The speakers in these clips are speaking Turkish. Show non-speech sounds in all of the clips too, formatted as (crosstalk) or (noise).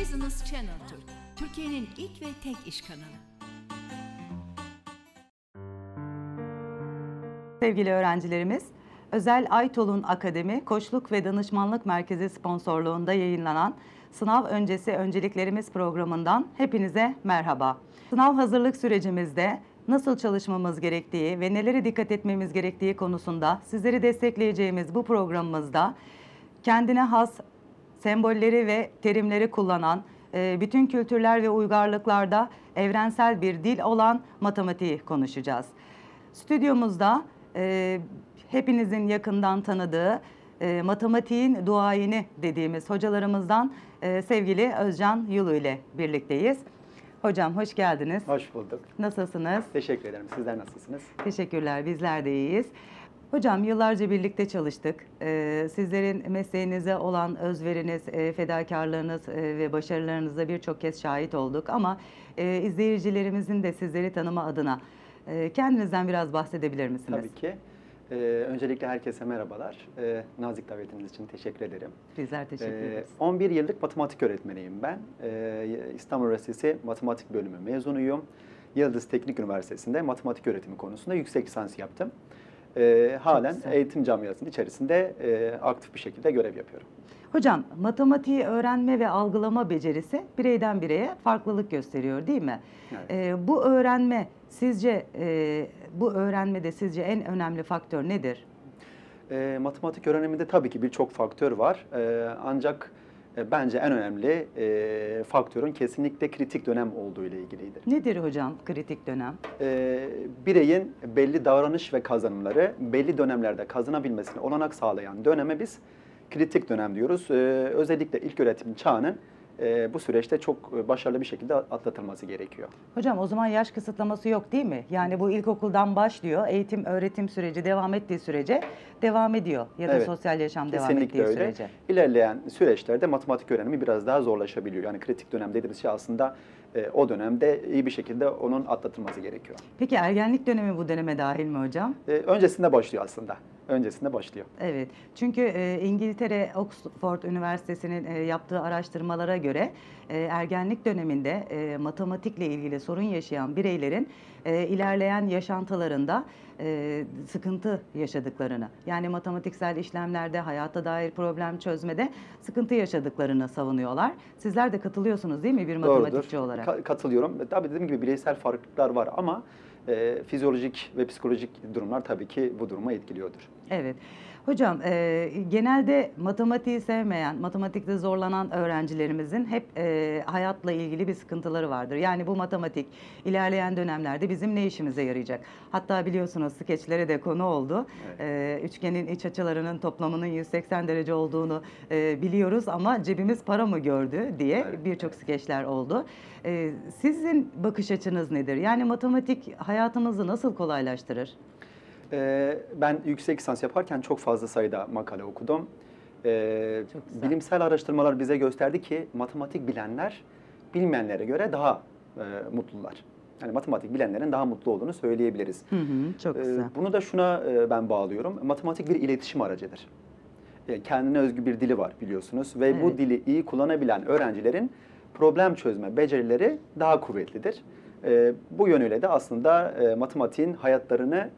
Business Channel Türk, Türkiye'nin ilk ve tek iş kanalı. Sevgili öğrencilerimiz, Özel Aytol'un Akademi Koçluk ve Danışmanlık Merkezi sponsorluğunda yayınlanan Sınav Öncesi Önceliklerimiz programından hepinize merhaba. Sınav hazırlık sürecimizde nasıl çalışmamız gerektiği ve nelere dikkat etmemiz gerektiği konusunda sizleri destekleyeceğimiz bu programımızda kendine has sembolleri ve terimleri kullanan, e, bütün kültürler ve uygarlıklarda evrensel bir dil olan matematiği konuşacağız. Stüdyomuzda e, hepinizin yakından tanıdığı e, matematiğin duayeni dediğimiz hocalarımızdan e, sevgili Özcan Yulu ile birlikteyiz. Hocam hoş geldiniz. Hoş bulduk. Nasılsınız? Teşekkür ederim. Sizler nasılsınız? Teşekkürler, bizler de iyiyiz. Hocam yıllarca birlikte çalıştık. Ee, sizlerin mesleğinize olan özveriniz, e, fedakarlığınız e, ve başarılarınıza birçok kez şahit olduk. Ama e, izleyicilerimizin de sizleri tanıma adına e, kendinizden biraz bahsedebilir misiniz? Tabii ki. Ee, öncelikle herkese merhabalar. Ee, nazik davetiniz için teşekkür ederim. Bizler teşekkür Ee, ederiz. 11 yıllık matematik öğretmeniyim ben. Ee, İstanbul Üniversitesi Matematik Bölümü mezunuyum. Yıldız Teknik Üniversitesi'nde matematik öğretimi konusunda yüksek lisans yaptım. Ee, halen eğitim camiasının içerisinde e, aktif bir şekilde görev yapıyorum. Hocam matematiği öğrenme ve algılama becerisi bireyden bireye farklılık gösteriyor değil mi? Evet. Ee, bu öğrenme sizce e, bu öğrenmede sizce en önemli faktör nedir? E, matematik öğreniminde tabii ki birçok faktör var. E, ancak e, bence en önemli e, faktörün kesinlikle kritik dönem olduğu ile ilgilidir. Nedir hocam kritik dönem? E, bireyin belli davranış ve kazanımları belli dönemlerde kazanabilmesine olanak sağlayan döneme biz kritik dönem diyoruz. E, özellikle ilk öğretim çağının e, bu süreçte çok başarılı bir şekilde atlatılması gerekiyor. Hocam o zaman yaş kısıtlaması yok değil mi? Yani bu ilkokuldan başlıyor, eğitim öğretim süreci devam ettiği sürece devam ediyor ya da Evet, sosyal yaşam devam ettiği öyle. sürece. İlerleyen süreçlerde matematik öğrenimi biraz daha zorlaşabiliyor. Yani kritik dönem dediğimiz şey aslında e, o dönemde iyi bir şekilde onun atlatılması gerekiyor. Peki ergenlik dönemi bu döneme dahil mi hocam? E, öncesinde başlıyor aslında. Öncesinde başlıyor. Evet. Çünkü e, İngiltere Oxford Üniversitesi'nin e, yaptığı araştırmalara göre e, ergenlik döneminde e, matematikle ilgili sorun yaşayan bireylerin e, ilerleyen yaşantılarında e, sıkıntı yaşadıklarını, yani matematiksel işlemlerde, hayata dair problem çözmede sıkıntı yaşadıklarını savunuyorlar. Sizler de katılıyorsunuz değil mi bir matematikçi Doğrudur. olarak? Ka- katılıyorum. Tabii dediğim gibi bireysel farklılıklar var ama e, fizyolojik ve psikolojik durumlar tabii ki bu duruma etkiliyordur. Evet. Hocam e, genelde matematiği sevmeyen, matematikte zorlanan öğrencilerimizin hep e, hayatla ilgili bir sıkıntıları vardır. Yani bu matematik ilerleyen dönemlerde bizim ne işimize yarayacak? Hatta biliyorsunuz skeçlere de konu oldu. E, üçgenin iç açılarının toplamının 180 derece olduğunu e, biliyoruz ama cebimiz para mı gördü diye Evet. birçok skeçler oldu. E, sizin bakış açınız nedir? Yani matematik hayatımızı nasıl kolaylaştırır? Ee, ben yüksek lisans yaparken çok fazla sayıda makale okudum. Güzel. bilimsel araştırmalar bize gösterdi ki matematik bilenler bilmeyenlere göre daha e, mutlular. Yani matematik bilenlerin daha mutlu olduğunu söyleyebiliriz. Hı hı, çok Ee, güzel. bunu da şuna e, ben bağlıyorum. Matematik bir iletişim aracıdır. E, kendine özgü bir dili var biliyorsunuz ve Evet. bu dili iyi kullanabilen öğrencilerin problem çözme becerileri daha kuvvetlidir. E, bu yönüyle de aslında e, matematiğin hayatlarını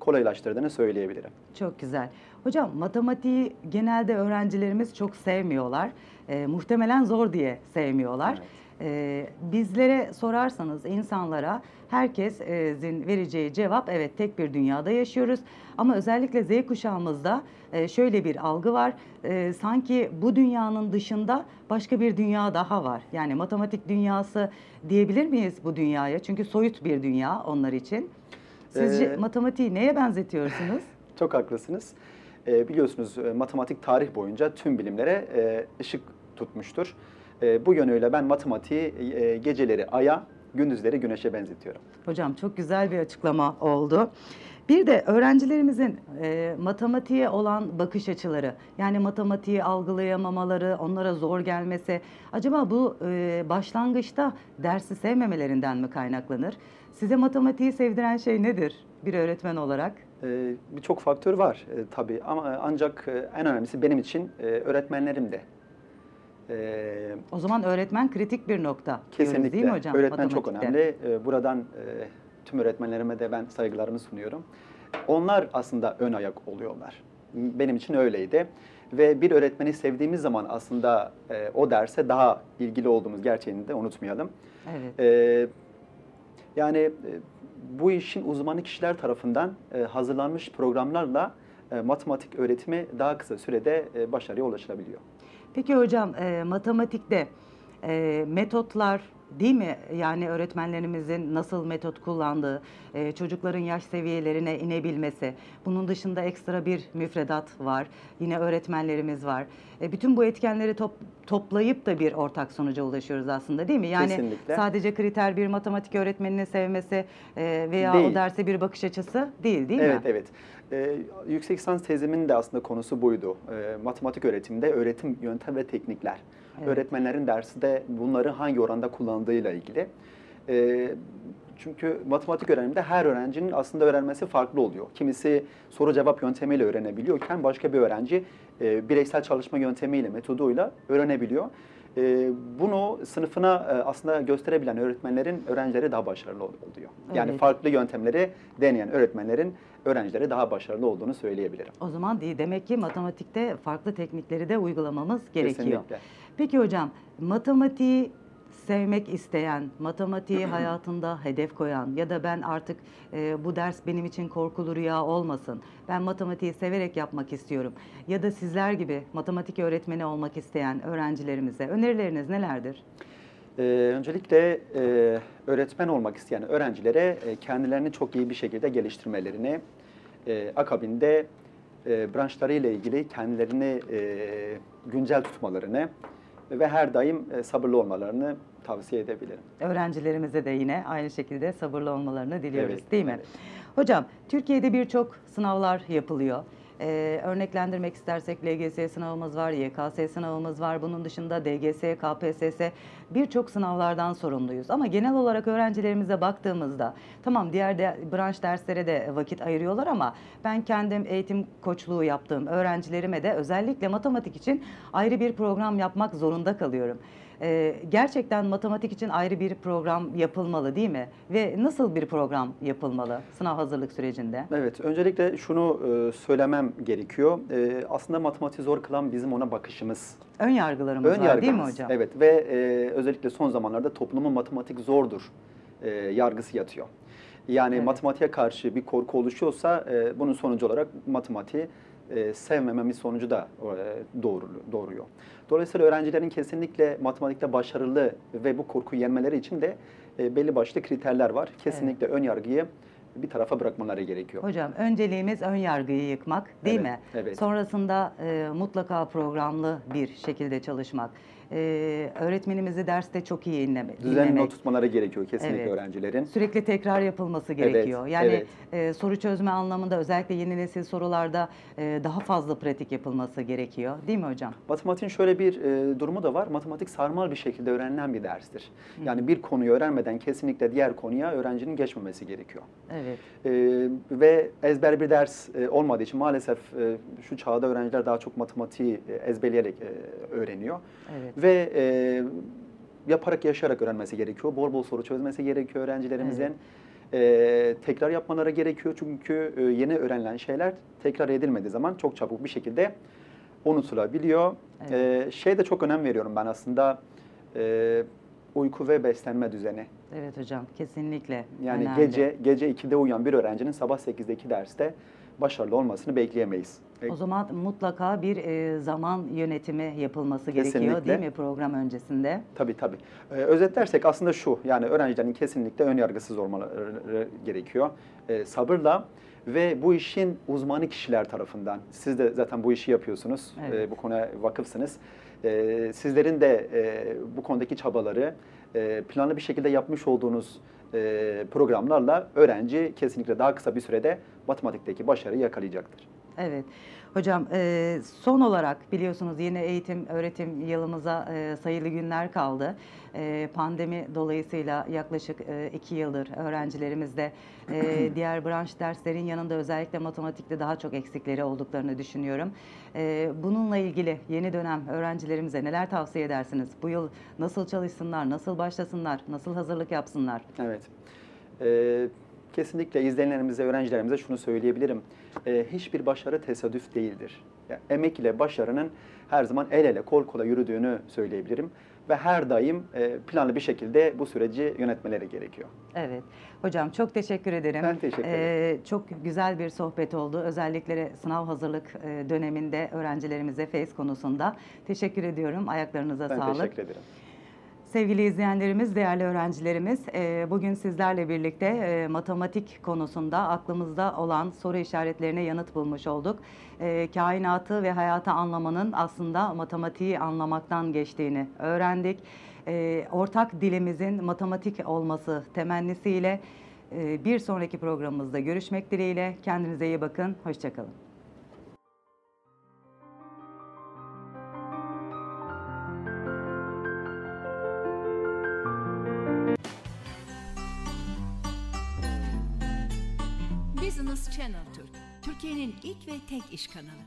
kolaylaştırdığını söyleyebilirim. Çok güzel. Hocam matematiği genelde öğrencilerimiz çok sevmiyorlar. Ee, muhtemelen zor diye sevmiyorlar. Evet. Ee, bizlere sorarsanız insanlara herkesin vereceği cevap evet tek bir dünyada yaşıyoruz. Ama özellikle Z kuşağımızda e, şöyle bir algı var. E, sanki bu dünyanın dışında başka bir dünya daha var. Yani matematik dünyası diyebilir miyiz bu dünyaya? Çünkü soyut bir dünya onlar için. Sizce Ee, matematiği neye benzetiyorsunuz? (laughs) Çok haklısınız. E, biliyorsunuz e, matematik tarih boyunca tüm bilimlere e, ışık tutmuştur. E, bu yönüyle ben matematiği e, geceleri aya, gündüzleri güneşe benzetiyorum. Hocam çok güzel bir açıklama oldu. Bir de öğrencilerimizin e, matematiğe olan bakış açıları, yani matematiği algılayamamaları, onlara zor gelmesi, acaba bu e, başlangıçta dersi sevmemelerinden mi kaynaklanır? Size matematiği sevdiren şey nedir bir öğretmen olarak? E, Birçok faktör var e, tabii ama ancak e, en önemlisi benim için e, öğretmenlerim de. E, O zaman öğretmen kritik bir nokta diyoruz Kesinlikle. değil mi hocam? Öğretmen çok Matematikte. önemli. Ee, Buradan e, tüm öğretmenlerime de ben saygılarımı sunuyorum. Onlar aslında ön ayak oluyorlar. Benim için öyleydi. Ve bir öğretmeni sevdiğimiz zaman aslında e, o derse daha ilgili olduğumuz gerçeğini de unutmayalım. Evet. Ee, yani e, bu işin uzmanı kişiler tarafından e, hazırlanmış programlarla e, matematik öğretimi daha kısa sürede başarıya ulaşılabiliyor. Peki hocam matematikte e, metotlar değil mi? Yani öğretmenlerimizin nasıl metot kullandığı, e, çocukların yaş seviyelerine inebilmesi. Bunun dışında ekstra bir müfredat var. Yine öğretmenlerimiz var. E, bütün bu etkenleri top, toplayıp da bir ortak sonuca ulaşıyoruz aslında değil mi? Yani Kesinlikle. sadece kriter bir matematik öğretmenini sevmesi e, veya Değil. o derse bir bakış açısı değil değil evet, mi? evet. Ee, yüksek lisans tezimin de aslında konusu buydu. Ee, matematik öğretimde öğretim yöntem ve teknikler. Evet. Öğretmenlerin dersi de bunları hangi oranda kullandığıyla ilgili. Ee, çünkü matematik öğrenimde her öğrencinin aslında öğrenmesi farklı oluyor. Kimisi soru cevap yöntemiyle öğrenebiliyorken başka bir öğrenci e, bireysel çalışma yöntemiyle, metoduyla öğrenebiliyor. E, bunu sınıfına e, aslında gösterebilen öğretmenlerin öğrencileri daha başarılı ol- oluyor. Yani Evet. farklı yöntemleri deneyen öğretmenlerin öğrencileri daha başarılı olduğunu söyleyebilirim. O zaman. Demek ki matematikte farklı teknikleri de uygulamamız gerekiyor. Kesinlikle. Peki hocam, matematiği sevmek isteyen, matematiği (clears throat) hayatında hedef koyan ya da ben artık e, bu ders benim için korkulu rüya olmasın, ben matematiği severek yapmak istiyorum ya da sizler gibi matematik öğretmeni olmak isteyen öğrencilerimize önerileriniz nelerdir? Ee, öncelikle e, öğretmen olmak isteyen öğrencilere e, kendilerini çok iyi bir şekilde geliştirmelerini, e, akabinde e, branşlarıyla ilgili kendilerini e, güncel tutmalarını ve her daim e, sabırlı olmalarını tavsiye edebilirim. Öğrencilerimize de yine aynı şekilde sabırlı olmalarını diliyoruz Evet, değil mi? evet. Hocam Türkiye'de birçok sınavlar yapılıyor. Ee, örneklendirmek istersek LGS sınavımız var, YKS sınavımız var. Bunun dışında DGS, KPSS birçok sınavlardan sorumluyuz. Ama genel olarak öğrencilerimize baktığımızda tamam diğer de, branş derslere de vakit ayırıyorlar ama ben kendim eğitim koçluğu yaptığım öğrencilerime de özellikle matematik için ayrı bir program yapmak zorunda kalıyorum. Ee, gerçekten matematik için ayrı bir program yapılmalı değil mi? Ve nasıl bir program yapılmalı sınav hazırlık sürecinde? Evet, öncelikle şunu e, söylemem gerekiyor. E, aslında matematiği zor kılan bizim ona bakışımız. Ön yargılarımız Ön var değil mi yargımız. hocam? Evet ve e, özellikle son zamanlarda toplumun matematik zordur e, yargısı yatıyor. Yani Evet. matematiğe karşı bir korku oluşuyorsa e, bunun sonucu olarak matematiği e, sevmememiz sonucu da e, doğru, doğuruyor. Dolayısıyla öğrencilerin kesinlikle matematikte başarılı ve bu korkuyu yenmeleri için de e, belli başlı kriterler var. Kesinlikle ön yargıyı bir tarafa bırakmaları gerekiyor. Hocam önceliğimiz ön yargıyı yıkmak değil Evet, mi? evet. Sonrasında e, mutlaka programlı bir şekilde çalışmak. E, öğretmenimizi derste çok iyi dinleme, Düzenli dinlemek. not tutmaları gerekiyor kesinlikle Evet. öğrencilerin. Sürekli tekrar yapılması Evet, gerekiyor. yani evet. e, soru çözme anlamında özellikle yeni nesil sorularda e, daha fazla pratik yapılması gerekiyor. Değil mi hocam? Matematiğin şöyle bir e, durumu da var. Matematik sarmal bir şekilde öğrenilen bir derstir. Yani bir konuyu öğrenmeden kesinlikle diğer konuya öğrencinin geçmemesi gerekiyor. Evet. E, ve ezber bir ders e, olmadığı için maalesef e, şu çağda öğrenciler daha çok matematiği e, ezberleyerek e, öğreniyor. Evet. Ve e, yaparak yaşayarak öğrenmesi gerekiyor. Bol bol soru çözmesi gerekiyor öğrencilerimizin. E, tekrar yapmaları gerekiyor çünkü e, yeni öğrenilen şeyler tekrar edilmediği zaman çok çabuk bir şekilde unutulabiliyor. E, şey de çok önem veriyorum ben aslında e, uyku ve beslenme düzeni. Evet hocam kesinlikle. Yani önemli. gece gece 2'de uyuyan bir öğrencinin sabah 8'deki derste başarılı olmasını bekleyemeyiz. O zaman mutlaka bir e, zaman yönetimi yapılması gerekiyor Kesinlikle. değil mi program öncesinde? Tabii tabii. Ee, özetlersek aslında şu, yani öğrencilerin kesinlikle ön yargısız olmaları gerekiyor. Ee, sabırla ve bu işin uzmanı kişiler tarafından, siz de zaten bu işi yapıyorsunuz, Evet. ee, bu konuya vakıfsınız. Ee, sizlerin de e, bu konudaki çabaları e, planlı bir şekilde yapmış olduğunuz e, programlarla öğrenci kesinlikle daha kısa bir sürede matematikteki başarıyı yakalayacaktır. Evet. Hocam e, son olarak biliyorsunuz yeni eğitim öğretim yılımıza e, sayılı günler kaldı. E, pandemi dolayısıyla yaklaşık e, iki yıldır öğrencilerimizde e, (clears throat) diğer branş derslerin yanında özellikle matematikte daha çok eksikleri olduklarını düşünüyorum. E, bununla ilgili yeni dönem öğrencilerimize neler tavsiye edersiniz? Bu yıl nasıl çalışsınlar, nasıl başlasınlar, nasıl hazırlık yapsınlar? Evet. Ee, kesinlikle izleyenlerimize, öğrencilerimize şunu söyleyebilirim. Ee, hiçbir başarı tesadüf değildir. Yani emek ile başarının her zaman el ele, kol kola yürüdüğünü söyleyebilirim. Ve her daim e, planlı bir şekilde bu süreci yönetmeleri gerekiyor. Evet. Hocam çok teşekkür ederim. Ben teşekkür ederim. Ee, çok güzel bir sohbet oldu. Özellikle sınav hazırlık e, döneminde öğrencilerimize FACE konusunda. Teşekkür ediyorum. Ayaklarınıza Ben sağlık. teşekkür ederim. Sevgili izleyenlerimiz, değerli öğrencilerimiz, e, bugün sizlerle birlikte e, matematik konusunda aklımızda olan soru işaretlerine yanıt bulmuş olduk. E, Kainatı ve hayatı anlamanın aslında matematiği anlamaktan geçtiğini öğrendik. Ortak dilimizin matematik olması temennisiyle bir sonraki programımızda görüşmek dileğiyle. Kendinize iyi bakın, hoşçakalın. ilk ve tek iş kanalı.